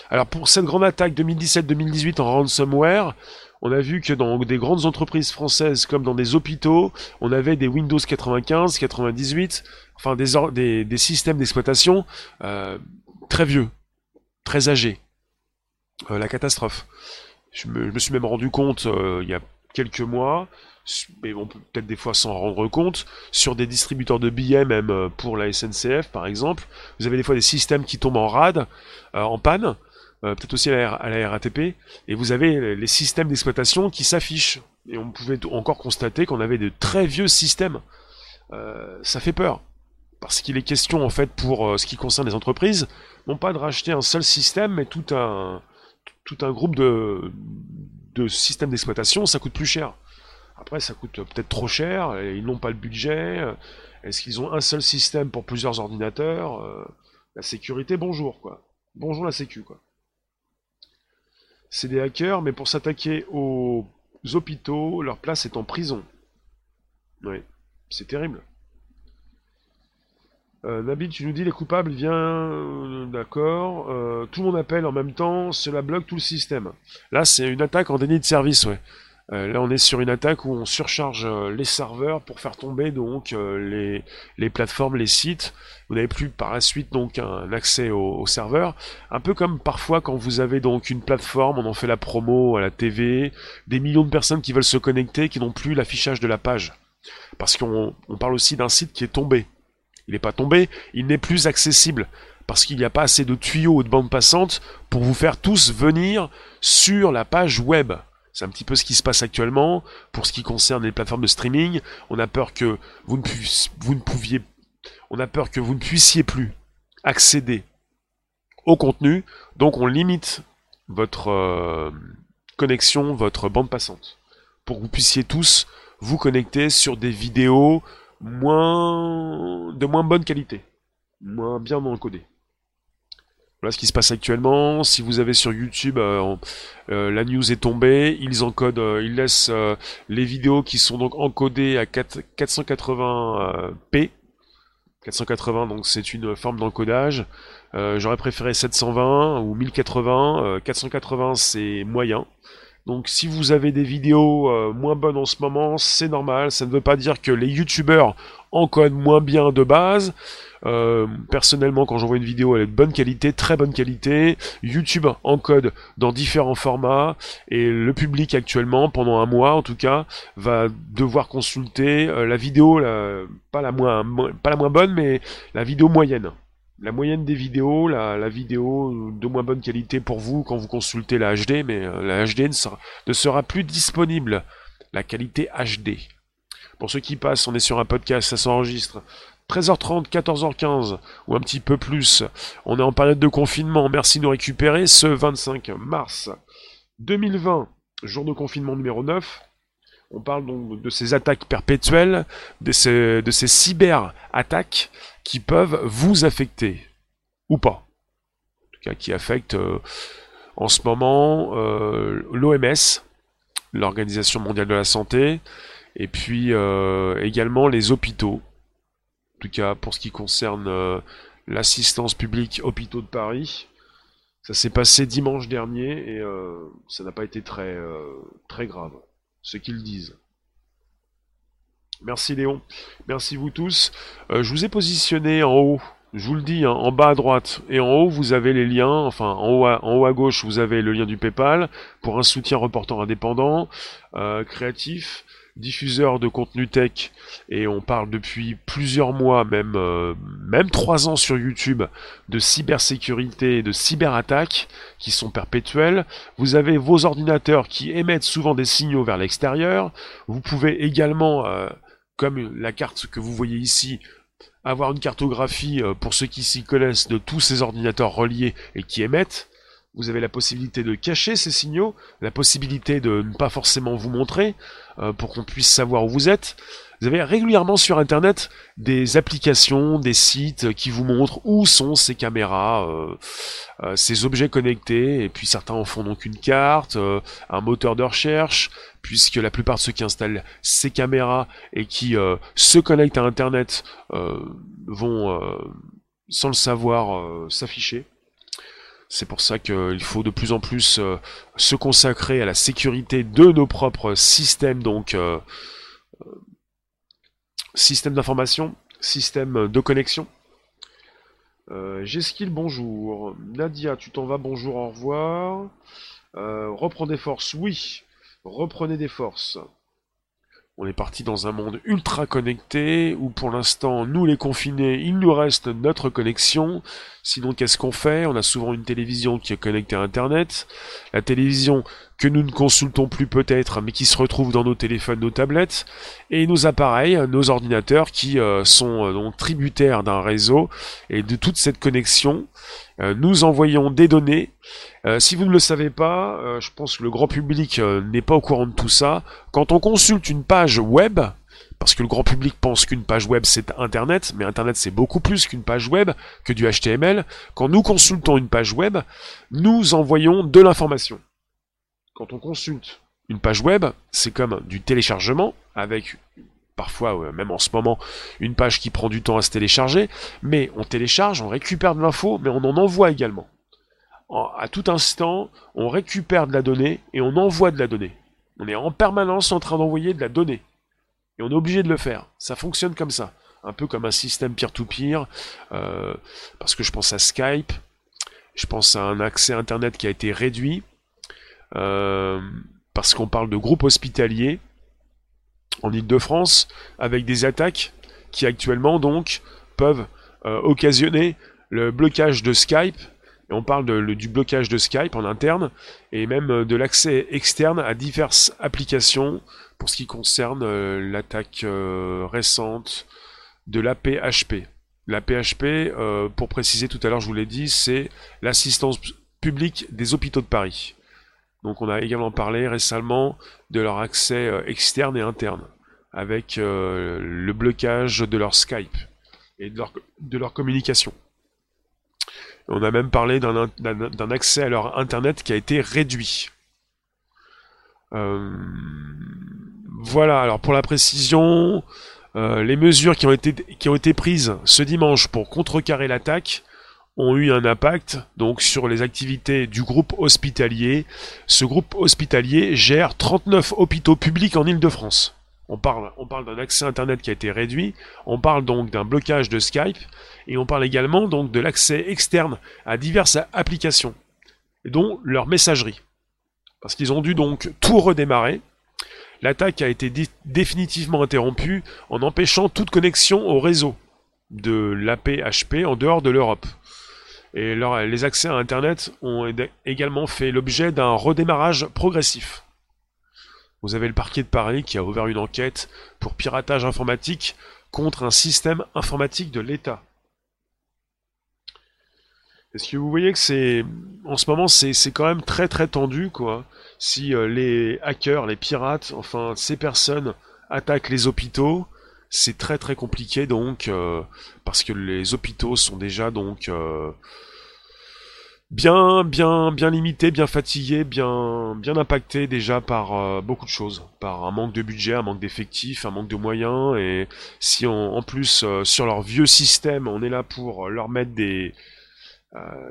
alors pour cette grande attaque 2017-2018 en ransomware, on a vu que dans des grandes entreprises françaises comme dans des hôpitaux, on avait des Windows 95, 98, enfin des, des, systèmes d'exploitation euh, très vieux, très âgés. la catastrophe. Je me, suis même rendu compte il y a quelques mois, mais on peut peut-être des fois s'en rendre compte, sur des distributeurs de billets, même euh, pour la SNCF par exemple, vous avez des fois des systèmes qui tombent en rade, euh, en panne, euh, peut-être aussi à la, RATP, et vous avez les systèmes d'exploitation qui s'affichent. Et on pouvait encore constater qu'on avait de très vieux systèmes. ça fait peur. Parce qu'il est question, en fait, pour ce qui concerne les entreprises, non pas de racheter un seul système, mais tout un, tout un groupe de, de systèmes d'exploitation, ça coûte plus cher. Après, ça coûte peut-être trop cher, ils n'ont pas le budget. Est-ce qu'ils ont un seul système pour plusieurs ordinateurs? Euh, La sécurité, bonjour, quoi. Bonjour la sécu, quoi. C'est des hackers, mais pour s'attaquer aux hôpitaux, leur place est en prison. Oui, c'est terrible. Euh, Nabil, tu nous dis les coupables, viens, euh, d'accord. Euh, tout le monde appelle en même temps, cela bloque tout le système. Là, c'est une attaque en déni de service, ouais. Euh, là, on est sur une attaque où on surcharge euh, les serveurs pour faire tomber donc euh, les, plateformes, les sites. Vous n'avez plus par la suite donc un accès aux, serveurs. Un peu comme parfois quand vous avez donc une plateforme, on en fait la promo à la TV, des millions de personnes qui veulent se connecter, qui n'ont plus l'affichage de la page. Parce qu'on parle aussi d'un site qui est tombé. Il n'est pas tombé, il n'est plus accessible parce qu'il n'y a pas assez de tuyaux ou de bandes passantes pour vous faire tous venir sur la page web. C'est un petit peu ce qui se passe actuellement. Pour ce qui concerne les plateformes de streaming, on a peur que vous ne, vous ne pouviez, on a peur que vous ne puissiez plus accéder au contenu. Donc on limite votre euh, connexion, votre bande passante, pour que vous puissiez tous vous connecter sur des vidéos moins de moins bonne qualité, moins bien encodées. Voilà ce qui se passe actuellement. Si vous avez sur YouTube, euh, euh, la news est tombée. Ils encodent, euh, ils laissent les vidéos qui sont donc encodées à 480p. 480, donc c'est une forme d'encodage. J'aurais préféré 720 ou 1080. 480, c'est moyen. Donc si vous avez des vidéos moins bonnes en ce moment, c'est normal. Ça ne veut pas dire que les youtubeurs encodent moins bien de base. Euh, personnellement, quand j'envoie une vidéo, elle est de bonne qualité, très bonne qualité. YouTube encode dans différents formats et le public actuellement, pendant un mois en tout cas, va devoir consulter euh, la vidéo, pas, la moins, bonne, mais la vidéo moyenne. La moyenne des vidéos, la, vidéo de moins bonne qualité pour vous quand vous consultez la HD, mais euh, la HD ne sera, ne sera plus disponible. La qualité HD. Pour ceux qui passent, on est sur un podcast, ça s'enregistre. 13h30, 14h15 ou un petit peu plus. On est en période de confinement. Merci de nous récupérer ce 25 mars 2020, jour de confinement numéro 9. On parle donc de ces attaques perpétuelles, de ces, de ces cyber-attaques qui peuvent vous affecter. Ou pas. En tout cas, qui affectent euh, en ce moment euh, l'OMS, l'Organisation mondiale de la santé, et puis euh, également les hôpitaux tout cas pour ce qui concerne euh, l'assistance publique hôpitaux de Paris. Ça s'est passé dimanche dernier et euh, ça n'a pas été très, euh, très grave, ce qu'ils disent. Merci Léon, merci vous tous. je vous ai positionné en haut, je vous le dis, hein, en bas à droite et en haut vous avez les liens, enfin en en haut à gauche vous avez le lien du PayPal pour un soutien reportant indépendant, créatif diffuseur de contenu tech et on parle depuis plusieurs mois, même euh, même trois ans sur YouTube de cybersécurité de cyberattaques qui sont perpétuelles. Vous avez vos ordinateurs qui émettent souvent des signaux vers l'extérieur. Vous pouvez également euh, comme la carte que vous voyez ici, avoir une cartographie, euh, pour ceux qui s'y connaissent, de tous ces ordinateurs reliés et qui émettent. Vous avez la possibilité de cacher ces signaux, la possibilité de ne pas forcément vous montrer, euh, pour qu'on puisse savoir où vous êtes. Vous avez régulièrement sur Internet des applications, des sites qui vous montrent où sont ces caméras, euh, euh, ces objets connectés, et puis certains en font donc une carte, euh, un moteur de recherche, puisque la plupart de ceux qui installent ces caméras et qui se connectent à Internet vont, sans le savoir, s'afficher. C'est pour ça qu'il faut de plus en plus se consacrer à la sécurité de nos propres systèmes, donc Système d'information, système de connexion. Euh, Skill, bonjour. Nadia, tu t'en vas, bonjour, au revoir. Euh, reprends des forces, oui. Reprenez des forces. On est parti dans un monde ultra connecté, où pour l'instant, nous les confinés, il nous reste notre connexion. Sinon, qu'est-ce qu'on fait? On a souvent une télévision qui est connectée à Internet. La télévision que nous ne consultons plus peut-être, mais qui se retrouvent dans nos téléphones, nos tablettes, et nos appareils, nos ordinateurs qui euh, sont euh, donc tributaires d'un réseau et de toute cette connexion. Euh, nous envoyons des données. si vous ne le savez pas, je pense que le grand public n'est pas au courant de tout ça. Quand on consulte une page web, parce que le grand public pense qu'une page web c'est Internet, mais Internet c'est beaucoup plus qu'une page web, que du HTML. Quand nous consultons une page web, nous envoyons de l'information quand on consulte une page web, c'est comme du téléchargement, avec parfois, même en ce moment, une page qui prend du temps à se télécharger, mais on télécharge, on récupère de l'info, mais on en envoie également. à tout instant, on récupère de la donnée et on envoie de la donnée. On est en permanence en train d'envoyer de la donnée. Et on est obligé de le faire. Ça fonctionne comme ça. Un peu comme un système peer-to-peer, euh, parce que je pense à Skype, je pense à un accès Internet qui a été réduit, euh, parce qu'on parle de groupes hospitaliers en Ile-de-France, avec des attaques qui actuellement donc peuvent euh, occasionner le blocage de Skype. Et on parle du blocage de Skype en interne et même euh, de l'accès externe à diverses applications pour ce qui concerne l'attaque récente de l'APHP. L'APHP, pour préciser tout à l'heure, je vous l'ai dit, c'est l'assistance publique des hôpitaux de Paris. Donc on a également parlé récemment de leur accès euh, externe et interne, avec euh, le blocage de leur Skype et de leur, de communication. On a même parlé d'un accès à leur Internet qui a été réduit. Euh, voilà, alors pour la précision, les mesures qui ont été prises ce dimanche pour contrecarrer l'attaque ont eu un impact donc sur les activités du groupe hospitalier. Ce groupe hospitalier gère 39 hôpitaux publics en Ile-de-France. On parle, on parle d'un accès Internet qui a été réduit, on parle donc d'un blocage de Skype, et on parle également donc de l'accès externe à diverses applications, dont leur messagerie. Parce qu'ils ont dû donc tout redémarrer. L'attaque a été définitivement interrompue en empêchant toute connexion au réseau de l'APHP en dehors de l'Europe. Et les accès à Internet ont également fait l'objet d'un redémarrage progressif. Vous avez le parquet de Paris qui a ouvert une enquête pour piratage informatique contre un système informatique de l'État. Est-ce que vous voyez que c'est en ce moment c'est quand même très très tendu quoi. Si euh, les hackers, les pirates, enfin ces personnes attaquent les hôpitaux, c'est très très compliqué donc euh, parce que les hôpitaux sont déjà donc euh, bien bien bien limités, bien fatigués, bien bien impactés déjà par euh, beaucoup de choses, par un manque de budget, un manque d'effectifs, un manque de moyens et si on, en plus sur leur vieux système, on est là pour leur mettre des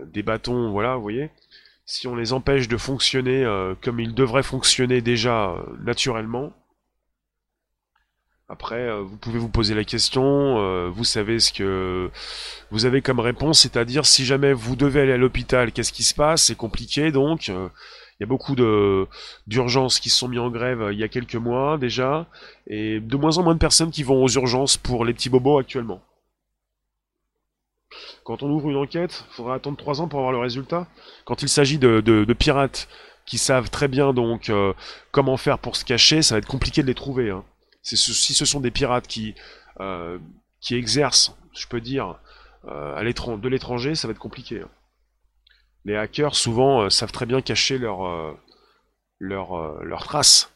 des bâtons, voilà, vous voyez. Si on les empêche de fonctionner comme ils devraient fonctionner déjà naturellement, après, euh, vous pouvez vous poser la question, euh, vous savez ce que vous avez comme réponse, c'est-à-dire si jamais vous devez aller à l'hôpital, qu'est-ce qui se passe? C'est compliqué donc. Euh, il y a beaucoup de d'urgences qui se sont mis en grève il y a quelques mois déjà, et de moins en moins de personnes qui vont aux urgences pour les petits bobos actuellement. Quand on ouvre une enquête, il faudra attendre trois ans pour avoir le résultat. Quand il s'agit de, de, pirates qui savent très bien donc comment faire pour se cacher, ça va être compliqué de les trouver. Hein. Si ce sont des pirates qui, euh, qui exercent, je peux dire, euh, à de l'étranger, ça va être compliqué. Hein. Les hackers, souvent, euh, savent très bien cacher leurs leur, leur traces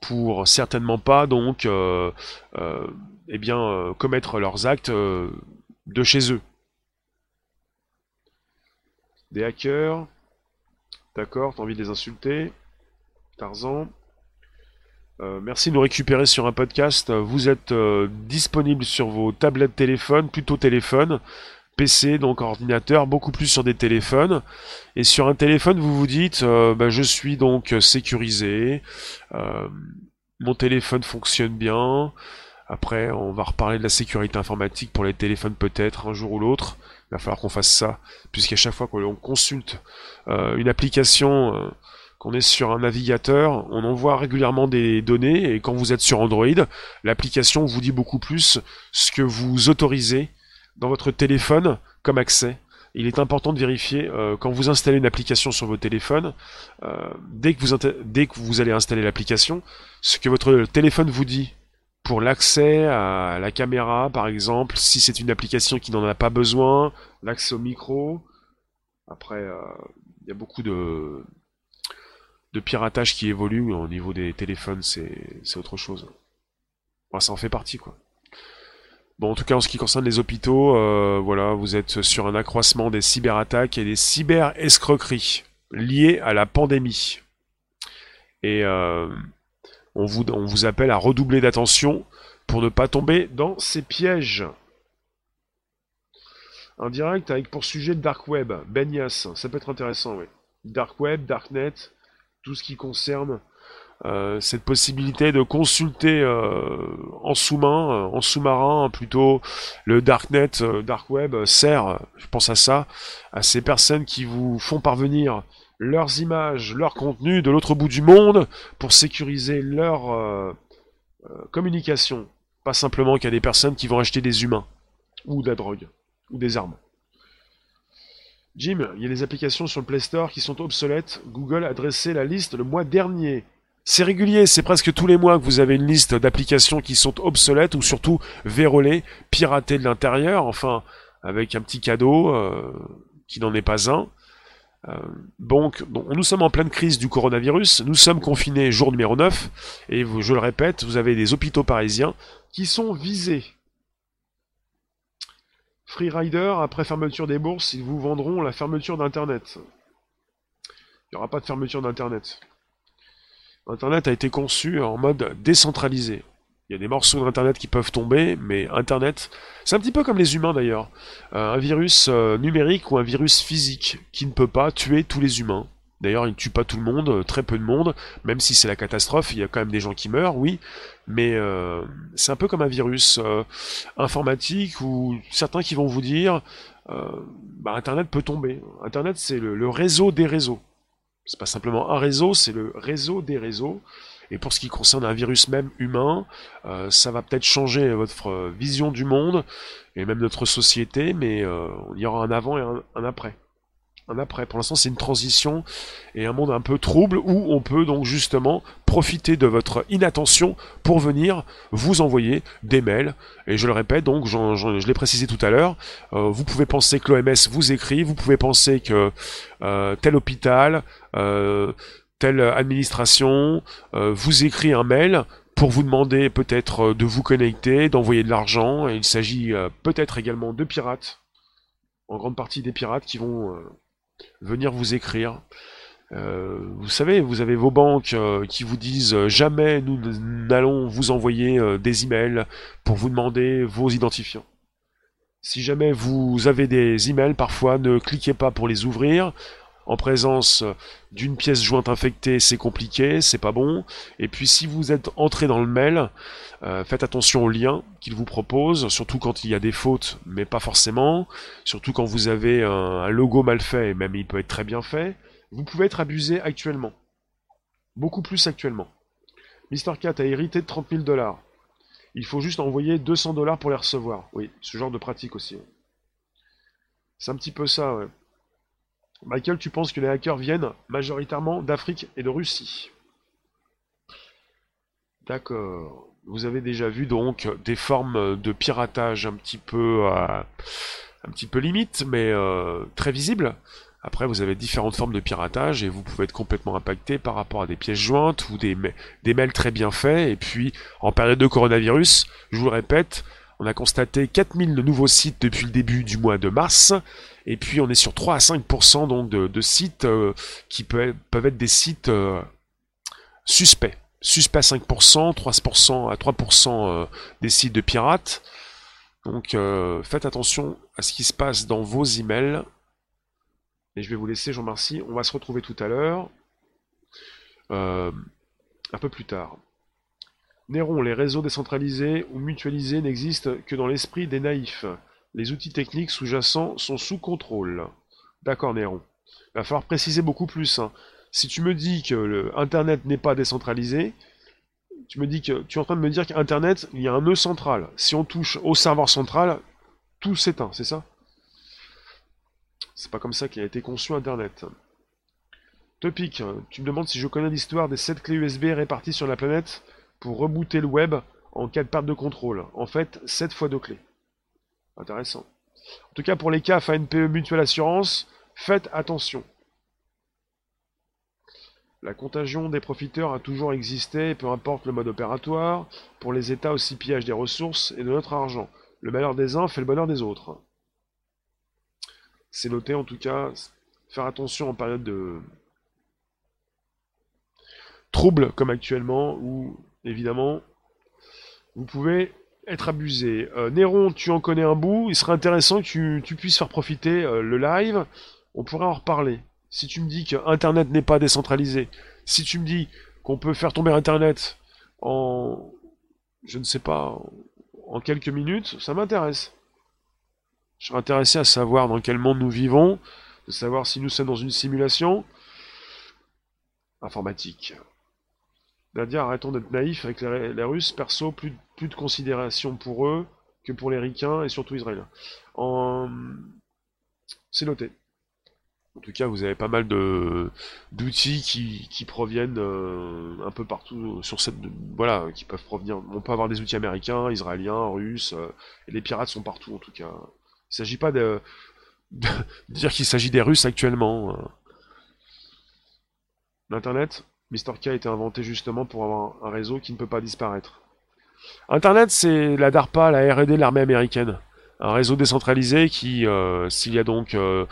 pour certainement pas donc eh bien commettre leurs actes de chez eux. Des hackers, d'accord, t'as envie de les insulter, Tarzan. Euh, merci de nous récupérer sur un podcast. Vous êtes euh, disponible sur vos tablettes téléphones, plutôt téléphone, PC, donc ordinateur, beaucoup plus sur des téléphones. Et sur un téléphone, vous vous dites, euh, bah, je suis donc sécurisé, mon téléphone fonctionne bien. Après, on va reparler de la sécurité informatique pour les téléphones peut-être un jour ou l'autre. Il va falloir qu'on fasse ça, puisqu'à chaque fois qu'on consulte une application qu'on est sur un navigateur, on envoie régulièrement des données et quand vous êtes sur Android, l'application vous dit beaucoup plus ce que vous autorisez dans votre téléphone comme accès. Il est important de vérifier euh, quand vous installez une application sur votre téléphone, euh, dès, que vous dès que vous allez installer l'application, ce que votre téléphone vous dit pour l'accès à la caméra, par exemple, si c'est une application qui n'en a pas besoin, l'accès au micro. Après, euh, il y a beaucoup de, de piratage qui évolue au niveau des téléphones, c'est autre chose. ça en fait partie, quoi. Bon, en tout cas, en ce qui concerne les hôpitaux, euh, voilà, vous êtes sur un accroissement des cyberattaques et des cyber-escroqueries liées à la pandémie. Et euh, on, vous, appelle à redoubler d'attention pour ne pas tomber dans ces pièges. Un direct avec pour sujet Dark Web, Benias, ça peut être intéressant, oui. Dark Web, Darknet, tout ce qui concerne euh, cette possibilité de consulter euh, en sous-main, euh, en sous-marin plutôt, le darknet, dark web sert, je pense à ça, à ces personnes qui vous font parvenir leurs images, leurs contenus de l'autre bout du monde pour sécuriser leur communication. Pas simplement qu'il y a des personnes qui vont acheter des humains ou de la drogue ou des armes. Jim, il y a des applications sur le Play Store qui sont obsolètes. Google a dressé la liste le mois dernier. C'est régulier, c'est presque tous les mois que vous avez une liste d'applications qui sont obsolètes ou surtout vérolées, piratées de l'intérieur, enfin avec un petit cadeau euh, qui n'en est pas un. Euh, donc, nous sommes en pleine crise du coronavirus, nous sommes confinés jour numéro 9, et je le répète, vous avez des hôpitaux parisiens qui sont visés. Freerider, après fermeture des bourses, ils vous vendront la fermeture d'Internet. Il n'y aura pas de fermeture d'Internet. Internet a été conçu en mode décentralisé. Il y a des morceaux d'Internet qui peuvent tomber, mais Internet, c'est un petit peu comme les humains d'ailleurs. Euh, un virus euh, numérique ou un virus physique qui ne peut pas tuer tous les humains. D'ailleurs, il ne tue pas tout le monde, euh, très peu de monde, même si c'est la catastrophe, il y a quand même des gens qui meurent, oui, mais euh, c'est un peu comme un virus euh, informatique où certains qui vont vous dire bah, Internet peut tomber. Internet, c'est le, réseau des réseaux. C'est pas simplement un réseau, c'est le réseau des réseaux. Et pour ce qui concerne un virus même humain, ça va peut-être changer votre vision du monde et même notre société, mais il y aura un avant et un après un après. Pour l'instant, c'est une transition et un monde un peu trouble où on peut donc justement profiter de votre inattention pour venir vous envoyer des mails. Et je le répète, donc je l'ai précisé tout à l'heure, euh, vous pouvez penser que l'OMS vous écrit, vous pouvez penser que euh, tel hôpital, euh, telle administration vous écrit un mail pour vous demander peut-être de vous connecter, d'envoyer de l'argent. Il s'agit peut-être également de pirates, en grande partie des pirates qui vont venir vous écrire. Euh, vous savez, vous avez vos banques euh, qui vous disent euh, jamais nous n'allons vous envoyer des emails pour vous demander vos identifiants. Si jamais vous avez des emails, parfois ne cliquez pas pour les ouvrir. En présence d'une pièce jointe infectée, c'est compliqué, c'est pas bon. Et puis si vous êtes entré dans le mail, euh, faites attention aux liens qu'il vous propose, surtout quand il y a des fautes, mais pas forcément. Surtout quand vous avez un, logo mal fait, même il peut être très bien fait. Vous pouvez être abusé actuellement. Beaucoup plus actuellement. Mister Cat a hérité de 30 000 dollars. Il faut juste envoyer 200 dollars pour les recevoir. Oui, ce genre de pratique aussi. C'est un petit peu ça, ouais. Michael, tu penses que les hackers viennent majoritairement d'Afrique et de Russie? D'accord. vous avez déjà vu donc des formes de piratage un petit peu, un petit peu limite, mais très visibles. Après, vous avez différentes formes de piratage et vous pouvez être complètement impacté par rapport à des pièces jointes ou des, des mails très bien faits. Et puis, en période de coronavirus, je vous le répète, on a constaté 4000 nouveaux sites depuis le début du mois de mars. Et puis, on est sur 3 à 5% donc de, sites euh, qui peuvent, être des sites euh, suspects. Suspects à 5%, 3% à 3% euh, des sites de pirates. Donc, faites attention à ce qui se passe dans vos emails. Et je vais vous laisser, Jean-Marcy. On va se retrouver tout à l'heure. un peu plus tard. Néron, les réseaux décentralisés ou mutualisés n'existent que dans l'esprit des naïfs. Les outils techniques sous-jacents sont sous contrôle. D'accord, Néron. Il va falloir préciser beaucoup plus. Hein. Si tu me dis que le Internet n'est pas décentralisé, tu me dis que tu es en train de me dire qu'Internet, il y a un nœud central. Si on touche au serveur central, tout s'éteint, c'est ça? C'est pas comme ça qu'il a été conçu Internet. Topic, tu me demandes si je connais l'histoire des 7 clés USB réparties sur la planète pour rebooter le web en cas de perte de contrôle. En fait, 7 fois de clés. Intéressant. En tout cas, pour les CAF ANPE Mutuelle Assurance, faites attention. La contagion des profiteurs a toujours existé, peu importe le mode opératoire, pour les États aussi pillage des ressources et de notre argent. Le malheur des uns fait le bonheur des autres. C'est noté en tout cas, faire attention en période de trouble comme actuellement, où évidemment, vous pouvez être abusé. Euh, Néron, tu en connais un bout, il serait intéressant que tu, puisses faire profiter euh, le live, on pourrait en reparler. Si tu me dis que Internet n'est pas décentralisé, si tu me dis qu'on peut faire tomber Internet en, je ne sais pas, en quelques minutes, ça m'intéresse. Je serais intéressé à savoir dans quel monde nous vivons, de savoir si nous sommes dans une simulation informatique. Nadia, arrêtons d'être naïfs avec les, Russes. Perso, plus, plus, de considération pour eux que pour les Ricains et surtout Israéliens. En... C'est noté. En tout cas, vous avez pas mal de d'outils qui, proviennent euh, un peu partout sur cette voilà, qui peuvent provenir. On peut avoir des outils américains, israéliens, russes, euh, et les pirates sont partout en tout cas. Il ne s'agit pas de, dire qu'il s'agit des Russes actuellement. Hein. L'internet? Mr. K a été inventé justement pour avoir un réseau qui ne peut pas disparaître. Internet, c'est la DARPA, la R&D, l'armée américaine. Un réseau décentralisé qui, euh, s'il y a donc euh,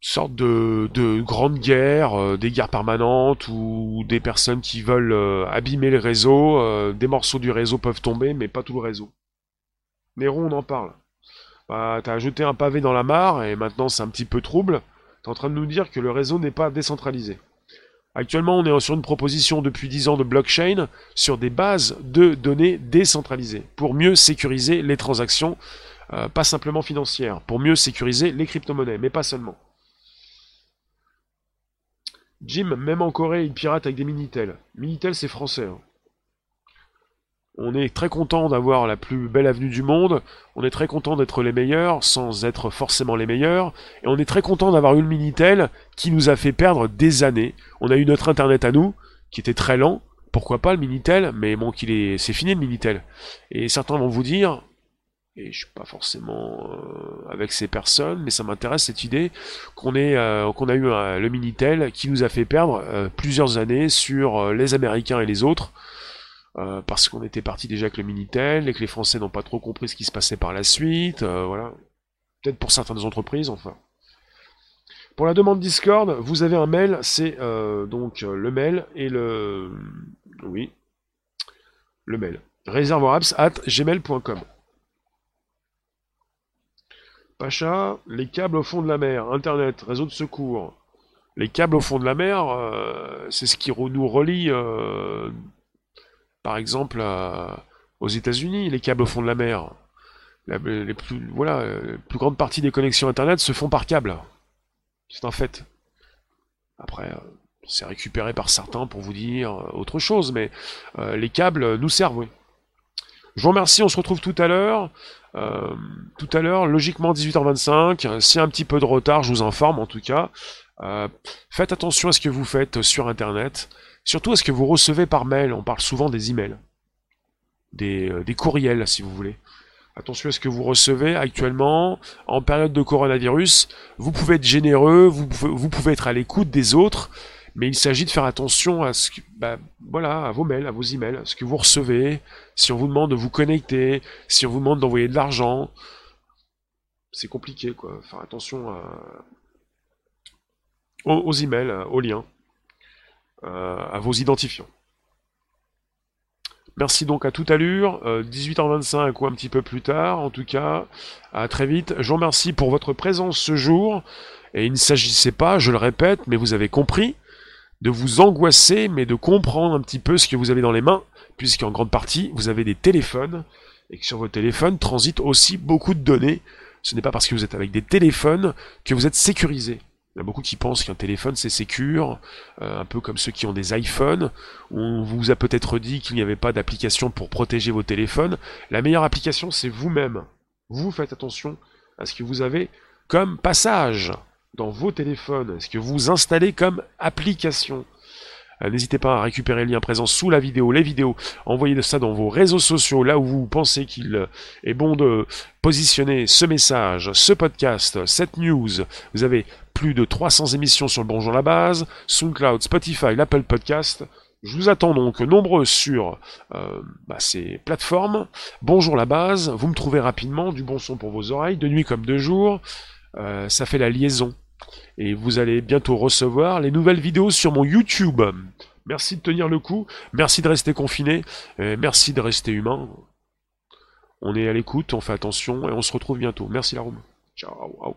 sorte de, de grande guerre, euh, des guerres permanentes ou des personnes qui veulent abîmer le réseau, des morceaux du réseau peuvent tomber, mais pas tout le réseau. Néron, on en parle. Bah, t'as jeté un pavé dans la mare et maintenant c'est un petit peu trouble. T'es en train de nous dire que le réseau n'est pas décentralisé. Actuellement, on est sur une proposition depuis 10 ans de blockchain sur des bases de données décentralisées pour mieux sécuriser les transactions, euh, pas simplement financières, pour mieux sécuriser les crypto-monnaies, mais pas seulement. Jim, même en Corée, il pirate avec des Minitel. Minitel, c'est français. Hein. On est très content d'avoir la plus belle avenue du monde, on est très content d'être les meilleurs sans être forcément les meilleurs, et on est très content d'avoir eu le Minitel qui nous a fait perdre des années. On a eu notre internet à nous, qui était très lent, pourquoi pas le Minitel, mais bon qu'il est. c'est fini le Minitel. Et certains vont vous dire, et je suis pas forcément euh, avec ces personnes, mais ça m'intéresse cette idée qu'on euh, qu'on a eu le Minitel qui nous a fait perdre euh, plusieurs années sur les Américains et les autres. Euh, parce qu'on était parti déjà avec le Minitel et que les Français n'ont pas trop compris ce qui se passait par la suite, euh, voilà. Peut-être pour certaines entreprises, enfin. Pour la demande Discord, vous avez un mail, c'est euh, donc le mail et le... Oui, le mail. réservoirapps at gmail.com. Pacha, les câbles au fond de la mer, Internet, réseau de secours. Les câbles au fond de la mer, c'est ce qui nous relie par exemple, aux États-Unis, les câbles au fond de la mer. les plus, voilà, la plus grande partie des connexions Internet se font par câble. C'est un fait. Après, euh, c'est récupéré par certains pour vous dire euh, autre chose, mais euh, les câbles nous servent. Je vous remercie, on se retrouve tout à l'heure. tout à l'heure, logiquement 18h25. S'il y a un petit peu de retard, je vous informe en tout cas. faites attention à ce que vous faites sur Internet. Surtout à ce que vous recevez par mail, on parle souvent des emails. des, des courriels, si vous voulez. Attention à ce que vous recevez actuellement. En période de coronavirus, vous pouvez être généreux, vous pouvez, être à l'écoute des autres, mais il s'agit de faire attention à ce que, bah, voilà, à vos mails, à vos emails, à ce que vous recevez. Si on vous demande de vous connecter, si on vous demande d'envoyer de l'argent, c'est compliqué, quoi. Faire attention aux, emails, aux liens, euh, à vos identifiants. Merci donc à toute allure, 18h25 ou un petit peu plus tard, en tout cas, à très vite. Je vous remercie pour votre présence ce jour, et il ne s'agissait pas, je le répète, mais vous avez compris, de vous angoisser, mais de comprendre un petit peu ce que vous avez dans les mains, puisqu'en grande partie, vous avez des téléphones, et que sur vos téléphones transitent aussi beaucoup de données. Ce n'est pas parce que vous êtes avec des téléphones que vous êtes sécurisé. Il y a beaucoup qui pensent qu'un téléphone c'est sécure, euh, un peu comme ceux qui ont des iPhones. On vous a peut-être dit qu'il n'y avait pas d'application pour protéger vos téléphones. La meilleure application c'est vous-même. Vous faites attention à ce que vous avez comme passage dans vos téléphones, ce que vous installez comme application. Euh, n'hésitez pas à récupérer le lien présent sous la vidéo, les vidéos, envoyez ça dans vos réseaux sociaux, là où vous pensez qu'il euh, est bon de positionner ce message, ce podcast, cette news. Vous avez plus de 300 émissions sur le Bonjour la Base, SoundCloud, Spotify, l'Apple Podcast. Je vous attends donc nombreux sur euh, bah, ces plateformes. Bonjour la base, vous me trouvez rapidement, du bon son pour vos oreilles, de nuit comme de jour. ça fait la liaison et vous allez bientôt recevoir les nouvelles vidéos sur mon YouTube. Merci de tenir le coup, merci de rester confiné, merci de rester humain. On est à l'écoute, on fait attention et on se retrouve bientôt. Merci la room. Ciao.